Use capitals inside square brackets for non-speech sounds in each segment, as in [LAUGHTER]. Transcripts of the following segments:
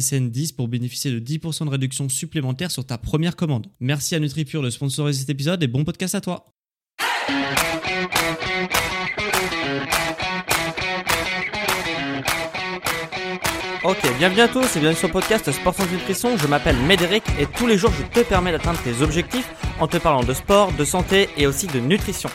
SSN 10 pour bénéficier de 10% de réduction supplémentaire sur ta première commande. Merci à NutriPure de sponsoriser cet épisode et bon podcast à toi. Ok, bienvenue à tous et bienvenue sur le podcast Sport sans nutrition. Je m'appelle Médéric et tous les jours je te permets d'atteindre tes objectifs en te parlant de sport, de santé et aussi de nutrition.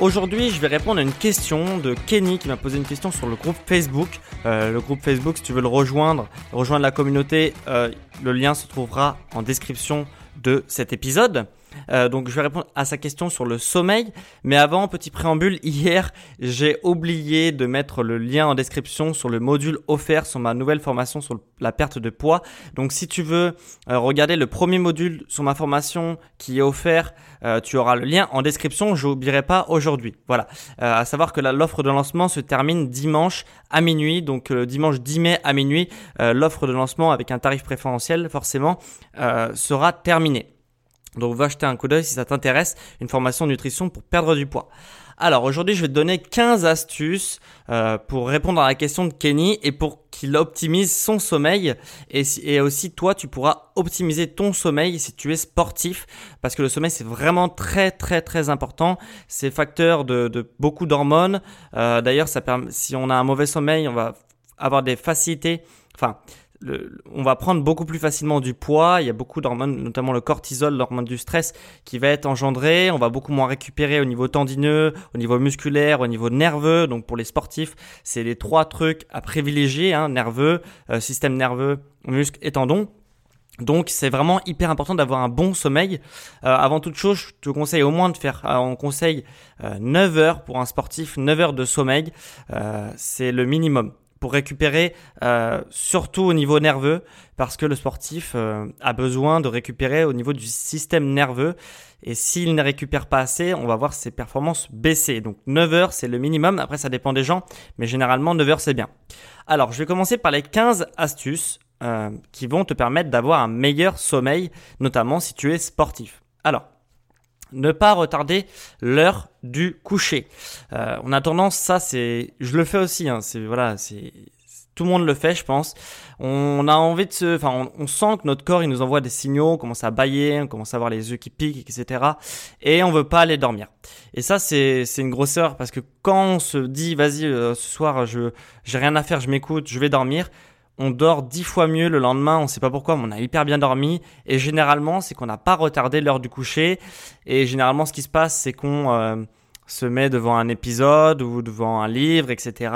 Aujourd'hui, je vais répondre à une question de Kenny qui m'a posé une question sur le groupe Facebook. Euh, le groupe Facebook, si tu veux le rejoindre, rejoindre la communauté, euh, le lien se trouvera en description de cet épisode. Euh, donc je vais répondre à sa question sur le sommeil. Mais avant, petit préambule, [LAUGHS] hier, j'ai oublié de mettre le lien en description sur le module offert sur ma nouvelle formation sur la perte de poids. Donc si tu veux euh, regarder le premier module sur ma formation qui est offert, euh, tu auras le lien en description. Je n'oublierai pas aujourd'hui. Voilà. à savoir que l'offre de lancement se termine dimanche à minuit. Donc le dimanche 10 mai à minuit, l'offre de lancement avec un tarif préférentiel forcément sera terminée. Donc va jeter un coup d'œil si ça t'intéresse, une formation nutrition pour perdre du poids. Alors aujourd'hui je vais te donner 15 astuces euh, pour répondre à la question de Kenny et pour qu'il optimise son sommeil et, aussi toi tu pourras optimiser ton sommeil si tu es sportif parce que le sommeil c'est vraiment très très très important. C'est facteur de, beaucoup d'hormones. Euh, d'ailleurs si on a un mauvais sommeil on va avoir des facilités. Enfin on va prendre beaucoup plus facilement du poids. Il y a beaucoup d'hormones, notamment le cortisol, l'hormone du stress, qui va être engendré. On va beaucoup moins récupérer au niveau tendineux, au niveau musculaire, au niveau nerveux. Donc pour les sportifs, c'est les trois trucs à privilégier hein, nerveux, euh, système nerveux, muscles et tendons. Donc c'est vraiment hyper important d'avoir un bon sommeil. Euh, avant toute chose, je te conseille au moins de faire, euh, on conseille 9 heures pour un sportif, 9 heures de sommeil, c'est le minimum pour récupérer, euh, surtout au niveau nerveux, parce que le sportif euh, a besoin de récupérer au niveau du système nerveux. Et s'il ne récupère pas assez, on va voir ses performances baisser. Donc 9 heures, c'est le minimum. Après, ça dépend des gens, mais généralement 9 heures, c'est bien. Alors, je vais commencer par les 15 astuces euh, qui vont te permettre d'avoir un meilleur sommeil, notamment si tu es sportif. Alors, ne pas retarder l'heure du coucher. Euh, on a tendance, ça c'est, je le fais aussi, hein, c'est voilà, c'est tout le monde le fait, je pense. On a envie de se, enfin, on, sent que notre corps il nous envoie des signaux, on commence à bailler, on commence à avoir les yeux qui piquent, etc. Et on veut pas aller dormir. Et ça c'est c'est une grosseur parce que quand on se dit vas-y euh, ce soir je j'ai rien à faire, je m'écoute, je vais dormir on dort dix fois mieux le lendemain, on sait pas pourquoi, mais on a hyper bien dormi. Et généralement, c'est qu'on n'a pas retardé l'heure du coucher. Et généralement, ce qui se passe, c'est qu'on euh, se met devant un épisode ou devant un livre, etc.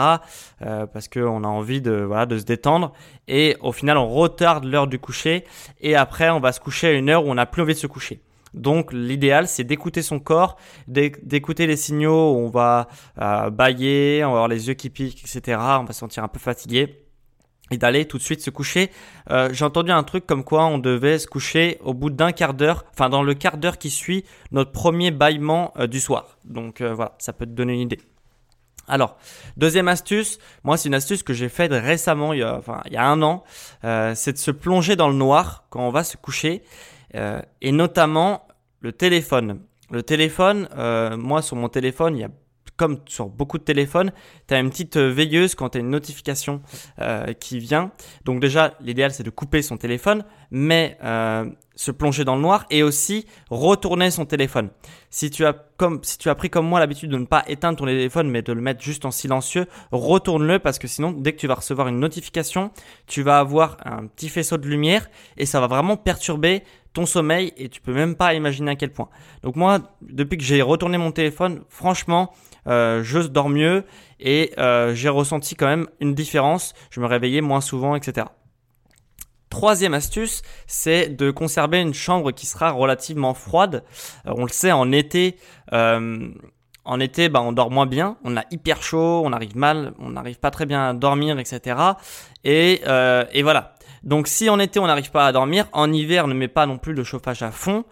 Euh, parce qu'on a envie de, voilà, de se détendre. Et au final, on retarde l'heure du coucher. Et après, on va se coucher à une heure où on n'a plus envie de se coucher. Donc l'idéal c'est d'écouter son corps, d'écouter les signaux où on va euh, bailler, on va avoir les yeux qui piquent, etc. On va se sentir un peu fatigué et d'aller tout de suite se coucher. Euh, j'ai entendu un truc comme quoi on devait se coucher au bout d'un quart d'heure, enfin dans le quart d'heure qui suit notre premier bâillement euh, du soir. Donc euh, voilà, ça peut te donner une idée. Alors, deuxième astuce, moi c'est une astuce que j'ai faite récemment, il y a, enfin, il y a un an, c'est de se plonger dans le noir quand on va se coucher, et notamment le téléphone. Le téléphone, moi sur mon téléphone, il y a comme sur beaucoup de téléphones, tu as une petite euh, veilleuse quand tu as une notification euh, qui vient. Donc déjà, l'idéal c'est de couper son téléphone, mais euh, se plonger dans le noir et aussi retourner son téléphone. Si tu as comme si tu as pris comme moi l'habitude de ne pas éteindre ton téléphone mais de le mettre juste en silencieux, retourne-le parce que sinon dès que tu vas recevoir une notification, tu vas avoir un petit faisceau de lumière et ça va vraiment perturber ton sommeil et tu peux même pas imaginer à quel point. Donc moi, depuis que j'ai retourné mon téléphone, franchement, euh, je dors mieux et euh, j'ai ressenti quand même une différence. Je me réveillais moins souvent, etc. Troisième astuce, c'est de conserver une chambre qui sera relativement froide. Euh, on le sait, en été, en été, bah, on dort moins bien, on a hyper chaud, on arrive mal, on n'arrive pas très bien à dormir, etc. Et, et voilà. Donc si en été on n'arrive pas à dormir, en hiver ne met pas non plus le chauffage à fond.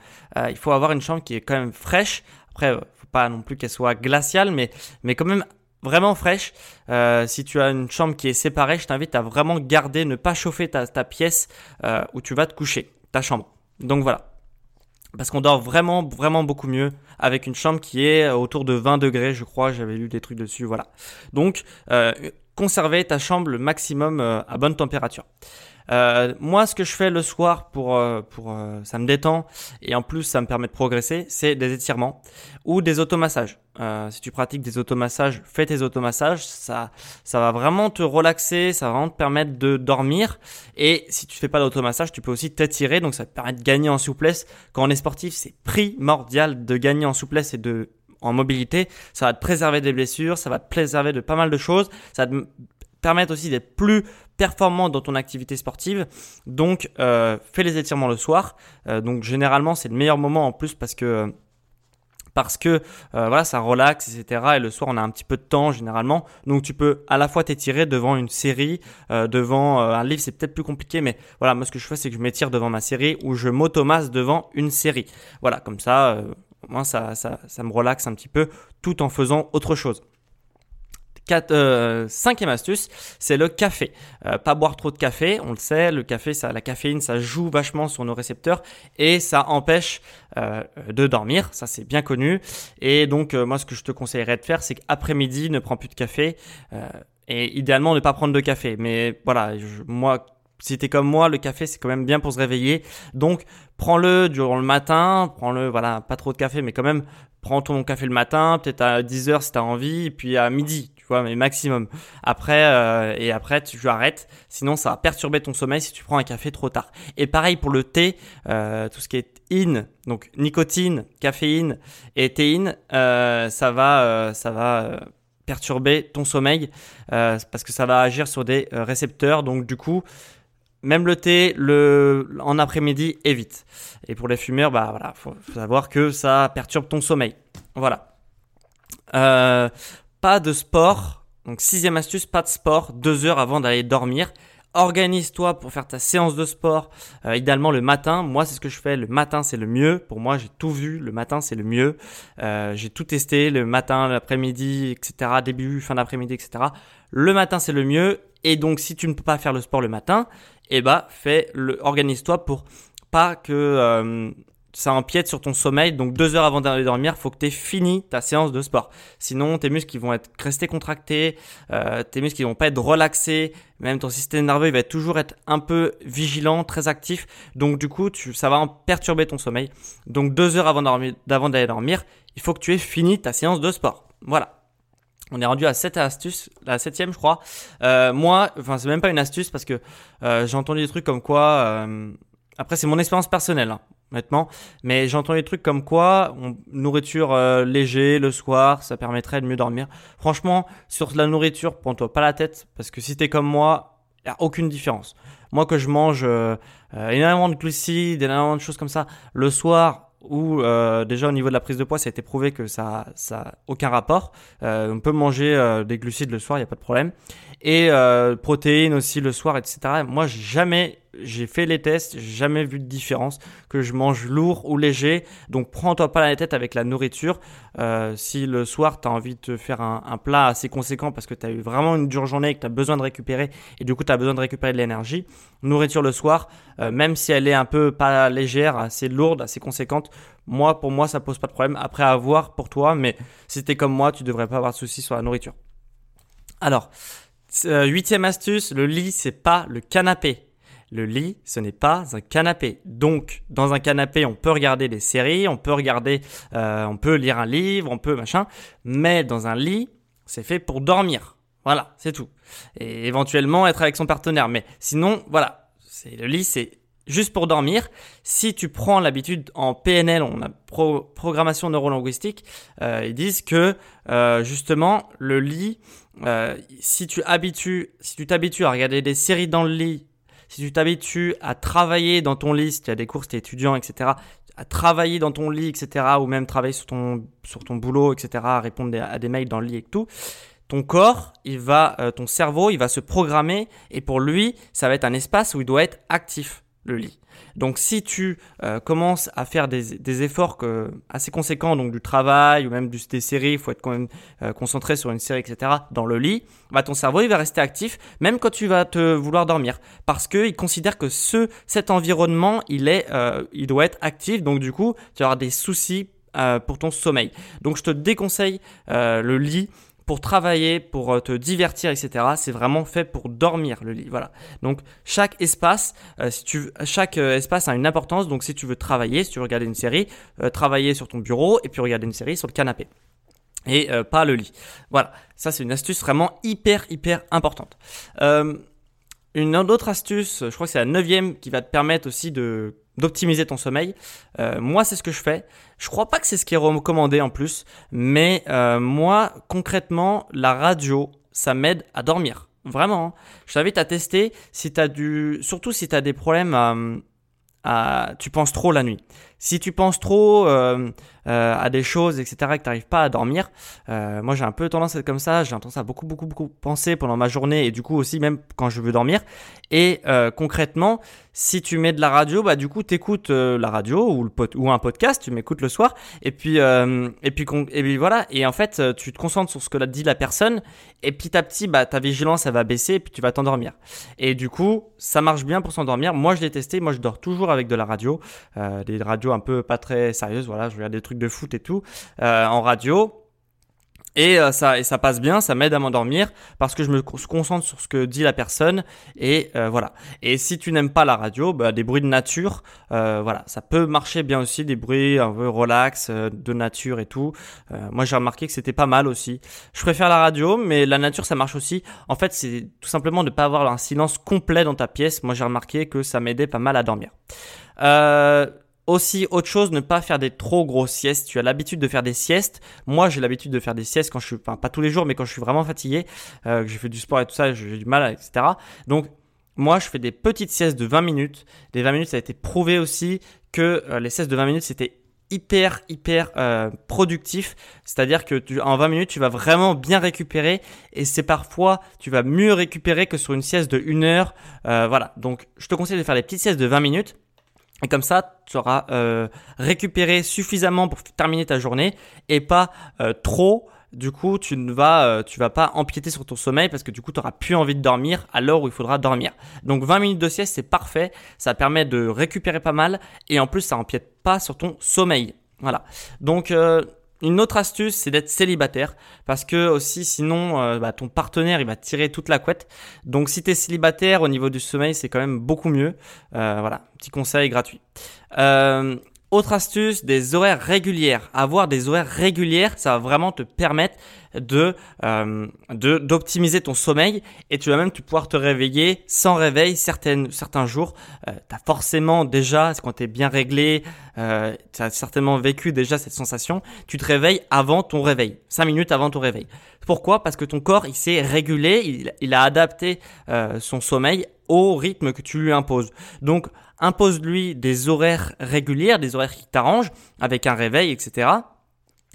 il faut avoir une chambre qui est quand même fraîche. Après, pas non plus qu'elle soit glaciale, mais, quand même vraiment fraîche. Euh, si tu as une chambre qui est séparée, je t'invite à vraiment garder, ne pas chauffer ta, pièce euh, où tu vas te coucher, ta chambre. Donc voilà. Parce qu'on dort vraiment, vraiment beaucoup mieux avec une chambre qui est autour de 20 degrés, je crois. J'avais lu des trucs dessus, voilà. Donc, euh, conserver ta chambre le maximum à bonne température. Euh, moi, ce que je fais le soir pour, euh, pour euh, ça me détend et en plus ça me permet de progresser, c'est des étirements ou des automassages. si tu pratiques des automassages, fais tes automassages, ça, ça va vraiment te relaxer, ça va vraiment te permettre de dormir. Et si tu fais pas d'automassage, tu peux aussi t'étirer, donc ça te permet de gagner en souplesse. Quand on est sportif, c'est primordial de gagner en souplesse et de en mobilité, ça va te préserver des blessures, ça va te préserver de pas mal de choses, ça va te permettre aussi d'être plus performant dans ton activité sportive. Donc, euh, fais les étirements le soir. Euh, donc, généralement, c'est le meilleur moment en plus parce que parce que euh, voilà ça relaxe etc et le soir on a un petit peu de temps généralement donc tu peux à la fois t'étirer devant une série devant un livre c'est peut-être plus compliqué mais voilà moi ce que je fais c'est que je m'étire devant ma série ou je m'automasse devant une série voilà comme ça moi ça ça me relaxe un petit peu tout en faisant autre chose euh, cinquième astuce, c'est le café. Euh, pas boire trop de café, on le sait, le café, ça, la caféine, ça joue vachement sur nos récepteurs et ça empêche euh, de dormir, ça c'est bien connu. Et donc moi ce que je te conseillerais de faire, c'est qu'après-midi, ne prends plus de café et idéalement ne pas prendre de café. Mais voilà, moi si t'es comme moi, le café c'est quand même bien pour se réveiller. Donc prends-le durant le matin, prends-le, voilà, pas trop de café, mais quand même prends ton café le matin, peut-être à 10h si t'as envie, puis à midi, mais maximum. Après, euh, et après tu arrêtes, sinon ça va perturber ton sommeil si tu prends un café trop tard. Et pareil pour le thé, euh, tout ce qui est in, donc nicotine, caféine et théine, euh, ça va, ça va perturber ton sommeil parce que ça va agir sur des récepteurs, donc du coup même le thé, le, en après-midi, évite. Et pour les fumeurs, bah voilà, faut, savoir que ça perturbe ton sommeil. Voilà. Pas de sport. Donc sixième astuce, pas de sport deux heures avant d'aller dormir. Organise-toi pour faire ta séance de sport, euh, idéalement le matin. Moi, c'est ce que je fais. Le matin, c'est le mieux. Pour moi, j'ai tout vu. Le matin, c'est le mieux. Euh, j'ai tout testé. Le matin, l'après-midi, etc. Début, fin d'après-midi, etc. Le matin, c'est le mieux. Et donc, si tu ne peux pas faire le sport le matin, eh bah, fais le, organise-toi pour pas que euh, ça empiète sur ton sommeil. Donc deux heures avant d'aller dormir, faut que tu aies fini ta séance de sport. Sinon, tes muscles vont être restés contractés, euh, tes muscles ils vont pas être relaxés, même ton système nerveux il va toujours être un peu vigilant, très actif. Donc du coup, tu, ça va perturber ton sommeil. Donc deux heures avant d'aller dormir, il faut que tu aies fini ta séance de sport. Voilà. On est rendu à cette astuce, la septième, je crois. Euh, moi, enfin, c'est même pas une astuce parce que euh, j'ai entendu des trucs comme quoi. Euh, après, c'est mon expérience personnelle, hein, honnêtement. Mais j'ai entendu des trucs comme quoi, nourriture léger le soir, ça permettrait de mieux dormir. Franchement, sur la nourriture, prends-toi pas la tête parce que si t'es comme moi, il y a aucune différence. Moi, que je mange énormément de glucides, énormément de choses comme ça, le soir, où euh, déjà au niveau de la prise de poids, ça a été prouvé que ça ça aucun rapport. Euh, on peut manger euh, des glucides le soir, il n'y a pas de problème. Et euh, protéines aussi le soir, etc. Moi, jamais j'ai fait les tests, j'ai jamais vu de différence que je mange lourd ou léger. Donc prends-toi pas la tête avec la nourriture. Euh, si le soir tu as envie de te faire un, plat assez conséquent parce que tu as eu vraiment une dure journée et que tu as besoin de récupérer et du coup tu as besoin de récupérer de l'énergie, nourriture le soir, euh, même si elle est un peu pas légère, assez lourde, assez conséquente, moi pour moi ça pose pas de problème. Après à voir pour toi, mais si t'es comme moi, tu devrais pas avoir de soucis sur la nourriture. Alors, euh, huitième astuce, le lit c'est pas le canapé. Le lit, ce n'est pas un canapé. Donc, dans un canapé, on peut regarder des séries, on peut regarder, euh, on peut lire un livre, on peut machin. Mais dans un lit, c'est fait pour dormir. Voilà, c'est tout. Et éventuellement être avec son partenaire. Mais sinon, voilà, c'est le lit, c'est juste pour dormir. Si tu prends l'habitude en PNL, on a programmation neurolinguistique, euh, ils disent que euh, justement le lit, euh, si tu habitues, si tu t'habitues à regarder des séries dans le lit, si tu t'habitues à travailler dans ton lit, si tu as des cours, si tu es étudiant, etc., à travailler dans ton lit, etc., ou même travailler sur ton, sur ton boulot, etc., à répondre à des mails dans le lit et tout, ton corps, il va, ton cerveau, il va se programmer et pour lui, ça va être un espace où il doit être actif le lit. Donc si tu euh, commences à faire des, efforts assez conséquents, donc du travail ou même des séries, il faut être quand même euh, concentré sur une série, etc., dans le lit, bah, ton cerveau il va rester actif même quand tu vas te vouloir dormir. Parce qu'il considère que ce, cet environnement, euh, il doit être actif, donc du coup, tu avoir des soucis pour ton sommeil. Donc je te déconseille le lit pour travailler, pour euh, te divertir, etc. C'est vraiment fait pour dormir le lit. Voilà. Donc chaque espace, euh, si tu, chaque euh, espace a une importance. Donc si tu veux travailler, si tu veux regarder une série, travailler sur ton bureau et puis regarder une série sur le canapé et pas le lit. Voilà. Ça c'est une astuce vraiment hyper hyper importante. une autre astuce, je crois que c'est la neuvième qui va te permettre aussi de d'optimiser ton sommeil. Euh, moi, c'est ce que je fais. Je crois pas que c'est ce qui est recommandé en plus, mais euh, moi, concrètement, la radio, ça m'aide à dormir. Vraiment. Hein. Je t'invite à tester si tu as du, surtout si tu as des problèmes à, tu penses trop la nuit. Si tu penses trop euh, euh, à des choses, etc., et que tu n'arrives pas à dormir, euh, moi j'ai un peu tendance à être comme ça, j'ai tendance à beaucoup, beaucoup, beaucoup penser pendant ma journée et du coup aussi même quand je veux dormir. Et concrètement, si tu mets de la radio, bah du coup tu écoutes euh, la radio ou, un podcast, tu m'écoutes le soir et puis, et, puis, et puis voilà. Et en fait, tu te concentres sur ce que dit la personne et petit à petit, bah, ta vigilance elle va baisser et puis tu vas t'endormir. Et du coup, ça marche bien pour s'endormir. Moi je l'ai testé, moi je dors toujours avec de la radio, des radios un peu pas très sérieuse. Voilà, je regarde des trucs de foot et tout euh, en radio. Et euh, ça, et passe bien, ça m'aide à m'endormir parce que je me concentre sur ce que dit la personne et euh, voilà. Et si tu n'aimes pas la radio, bah, des bruits de nature, voilà, ça peut marcher bien aussi, des bruits un peu relax de nature et tout. moi j'ai remarqué que c'était pas mal aussi. Je préfère la radio, mais la nature ça marche aussi. En fait, c'est tout simplement de ne pas avoir un silence complet dans ta pièce. Moi j'ai remarqué que ça m'aidait pas mal à dormir. Aussi, autre chose, ne pas faire des trop grosses siestes. Tu as l'habitude de faire des siestes. Moi, j'ai l'habitude de faire des siestes quand je suis, enfin, pas tous les jours, mais quand je suis vraiment fatigué, euh, que j'ai fait du sport et tout ça, j'ai du mal, etc. Donc, moi, je fais des petites siestes de 20 minutes. Les 20 minutes, ça a été prouvé aussi que euh, les siestes de 20 minutes, c'était hyper hyper euh, productif c'est à dire que en 20 minutes tu vas vraiment bien récupérer et c'est parfois tu vas mieux récupérer que sur une sieste de 1 heure voilà donc je te conseille de faire des petites siestes de 20 minutes et comme ça, tu auras euh, récupéré suffisamment pour terminer ta journée et pas euh, trop. Du coup, tu ne vas, euh, tu vas pas empiéter sur ton sommeil parce que du coup, tu auras plus envie de dormir à l'heure où il faudra dormir. Donc 20 minutes de sieste, c'est parfait. Ça permet de récupérer pas mal et en plus, ça empiète pas sur ton sommeil. Voilà. Donc une autre astuce, c'est d'être célibataire parce que aussi sinon euh, bah, ton partenaire il va tirer toute la couette. Donc si tu célibataire au niveau du sommeil, c'est quand même beaucoup mieux. Euh, voilà, petit conseil gratuit. Euh, autre astuce, des horaires régulières. Avoir des horaires régulières, ça va vraiment te permettre de euh, d'optimiser ton sommeil et tu vas même pouvoir te réveiller sans réveil certaines certains jours. Euh, tu as forcément déjà, quand tu es bien réglé, euh, tu as certainement vécu déjà cette sensation, tu te réveilles avant ton réveil, 5 minutes avant ton réveil. Pourquoi? Parce que ton corps, il s'est régulé, il, il, a adapté euh, son sommeil au rythme que tu lui imposes. Donc impose-lui des horaires réguliers, des horaires qui t'arrangent, avec un réveil, etc.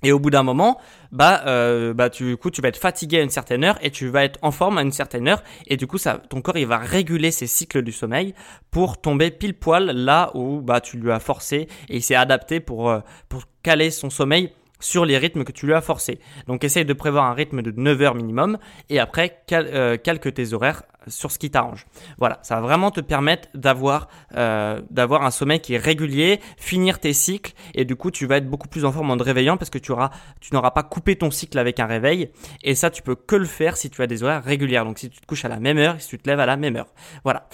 Et au bout d'un moment, bah, euh, bah, tu, du coup, tu vas être fatigué à une certaine heure et tu vas être en forme à une certaine heure. Et du coup, ça, ton corps, il va réguler ses cycles du sommeil pour tomber pile poil là où bah, tu lui as forcé et il s'est adapté pour, euh, pour caler son sommeil sur les rythmes que tu lui as forcés. Donc essaye de prévoir un rythme de 9 heures minimum et après euh, calque tes horaires sur ce qui t'arrange. Voilà, ça va vraiment te permettre d'avoir euh, d'avoir un sommeil qui est régulier, finir tes cycles et du coup tu vas être beaucoup plus en forme en te réveillant parce que tu auras tu n'auras pas coupé ton cycle avec un réveil et ça tu peux que le faire si tu as des horaires réguliers. Donc si tu te couches à la même heure, si tu te lèves à la même heure. Voilà.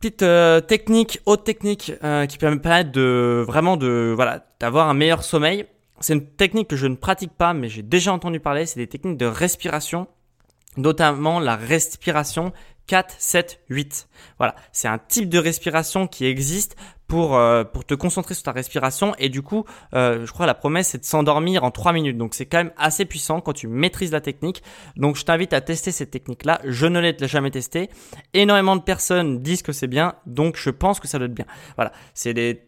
petite euh, technique, haute technique euh, qui peut me permettre de vraiment de voilà d'avoir un meilleur sommeil. C'est une technique que je ne pratique pas, mais j'ai déjà entendu parler. C'est des techniques de respiration, notamment la respiration 4, 7, 8. Voilà, c'est un type de respiration qui existe pour, euh, pour te concentrer sur ta respiration et du coup, euh, je crois la promesse c'est de s'endormir en 3 minutes. Donc c'est quand même assez puissant quand tu maîtrises la technique. Donc je t'invite à tester cette technique-là. Je ne l'ai jamais testée. Énormément de personnes disent que c'est bien, donc je pense que ça doit être bien. Voilà, c'est des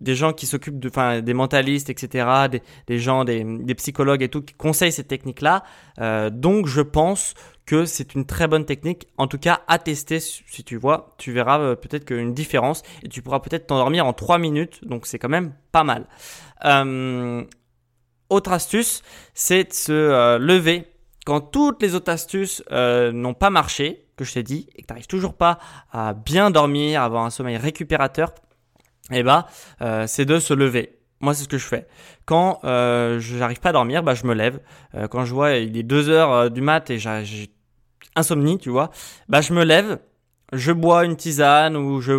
des gens qui s'occupent de, enfin, des mentalistes, etc., des, des gens, des, des, psychologues et tout, qui conseillent cette technique-là. Euh, donc, je pense que c'est une très bonne technique. En tout cas, à tester, si tu vois, tu verras euh, peut-être qu'une différence et tu pourras peut-être t'endormir en 3 minutes. Donc, c'est quand même pas mal. Euh, autre astuce, c'est de se euh, lever quand toutes les autres astuces euh, n'ont pas marché, que je t'ai dit, et que tu n'arrives toujours pas à bien dormir, avoir un sommeil récupérateur eh ben, euh, c'est de se lever. Moi, c'est ce que je fais. Quand euh, je pas à dormir, bah, je me lève. Euh, quand je vois il est 2 heures euh, du mat et j'ai insomnie, tu vois, bah, je me lève, je bois une tisane ou je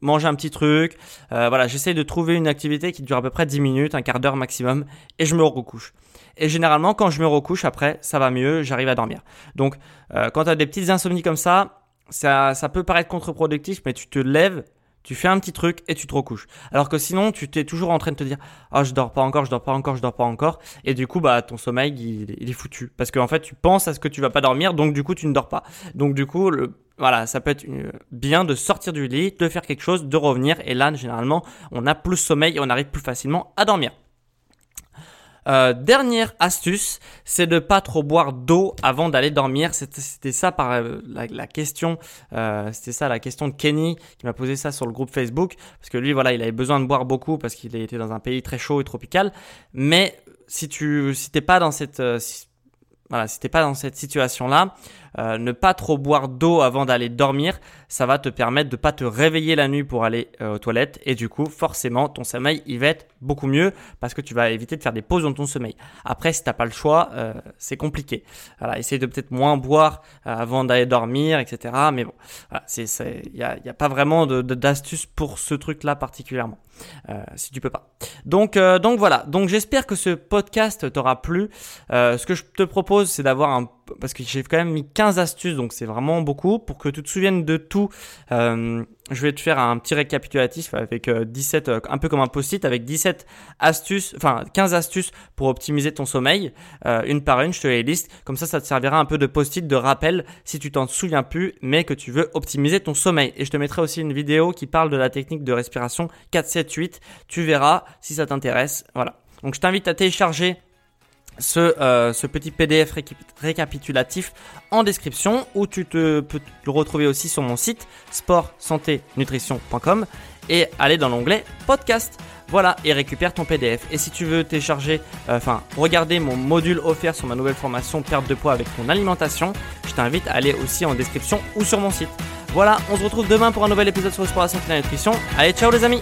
mange un petit truc. Euh, voilà, j'essaye de trouver une activité qui dure à peu près 10 minutes, un quart d'heure maximum, et je me recouche. Et généralement, quand je me recouche, après, ça va mieux, j'arrive à dormir. Donc, euh, quand tu as des petites insomnies comme ça, ça, ça peut paraître contre-productif, mais tu te lèves, tu fais un petit truc et tu te recouches. Alors que sinon, tu t'es toujours en train de te dire "Ah, oh, je dors pas encore, je dors pas encore, je dors pas encore" et du coup bah ton sommeil il, est foutu parce qu'en en fait, tu penses à ce que tu vas pas dormir donc du coup, tu ne dors pas. Donc du coup, le, voilà, ça peut être bien de sortir du lit, de faire quelque chose, de revenir et là généralement, on a plus sommeil et on arrive plus facilement à dormir. Euh, dernière astuce, c'est de pas trop boire d'eau avant d'aller dormir. C'était ça par euh, la, la, question, euh, c'était ça la question de Kenny qui m'a posé ça sur le groupe Facebook parce que lui voilà, il avait besoin de boire beaucoup parce qu'il était dans un pays très chaud et tropical. Mais si tu si t'es pas dans cette euh, voilà, si t'es pas dans cette situation là, euh, ne pas trop boire d'eau avant d'aller dormir, ça va te permettre de pas te réveiller la nuit pour aller euh, aux toilettes et du coup forcément ton sommeil il va être beaucoup mieux parce que tu vas éviter de faire des pauses dans ton sommeil. Après si t'as pas le choix, euh, c'est compliqué. Voilà, essaye de peut-être moins boire euh, avant d'aller dormir, etc. Mais bon, il y a, y a, pas vraiment d'astuce pour ce truc là particulièrement. Euh, si tu peux pas. Donc donc voilà. Donc j'espère que ce podcast t'aura plu. ce que je te propose c'est d'avoir un parce que j'ai quand même mis 15 astuces, donc c'est vraiment beaucoup. Pour que tu te souviennes de tout, euh, je vais te faire un petit récapitulatif avec 17, euh, un peu comme un post-it, avec 17 astuces, enfin 15 astuces pour optimiser ton sommeil, euh, une par une, je te les liste. Comme ça, ça te servira un peu de post-it, de rappel, si tu t'en souviens plus, mais que tu veux optimiser ton sommeil. Et je te mettrai aussi une vidéo qui parle de la technique de respiration 4, 7, 8. Tu verras si ça t'intéresse. Voilà. Donc je t'invite à télécharger ce, euh, ce petit PDF récapitulatif en description où tu te, peux le retrouver aussi sur mon site sport santé nutrition.com et aller dans l'onglet podcast. Voilà, et récupère ton PDF. Et si tu veux télécharger, euh, enfin, regarder mon module offert sur ma nouvelle formation perte de poids avec ton alimentation, je t'invite à aller aussi en description ou sur mon site. Voilà, on se retrouve demain pour un nouvel épisode sur le sport, la santé et la nutrition. Allez, ciao les amis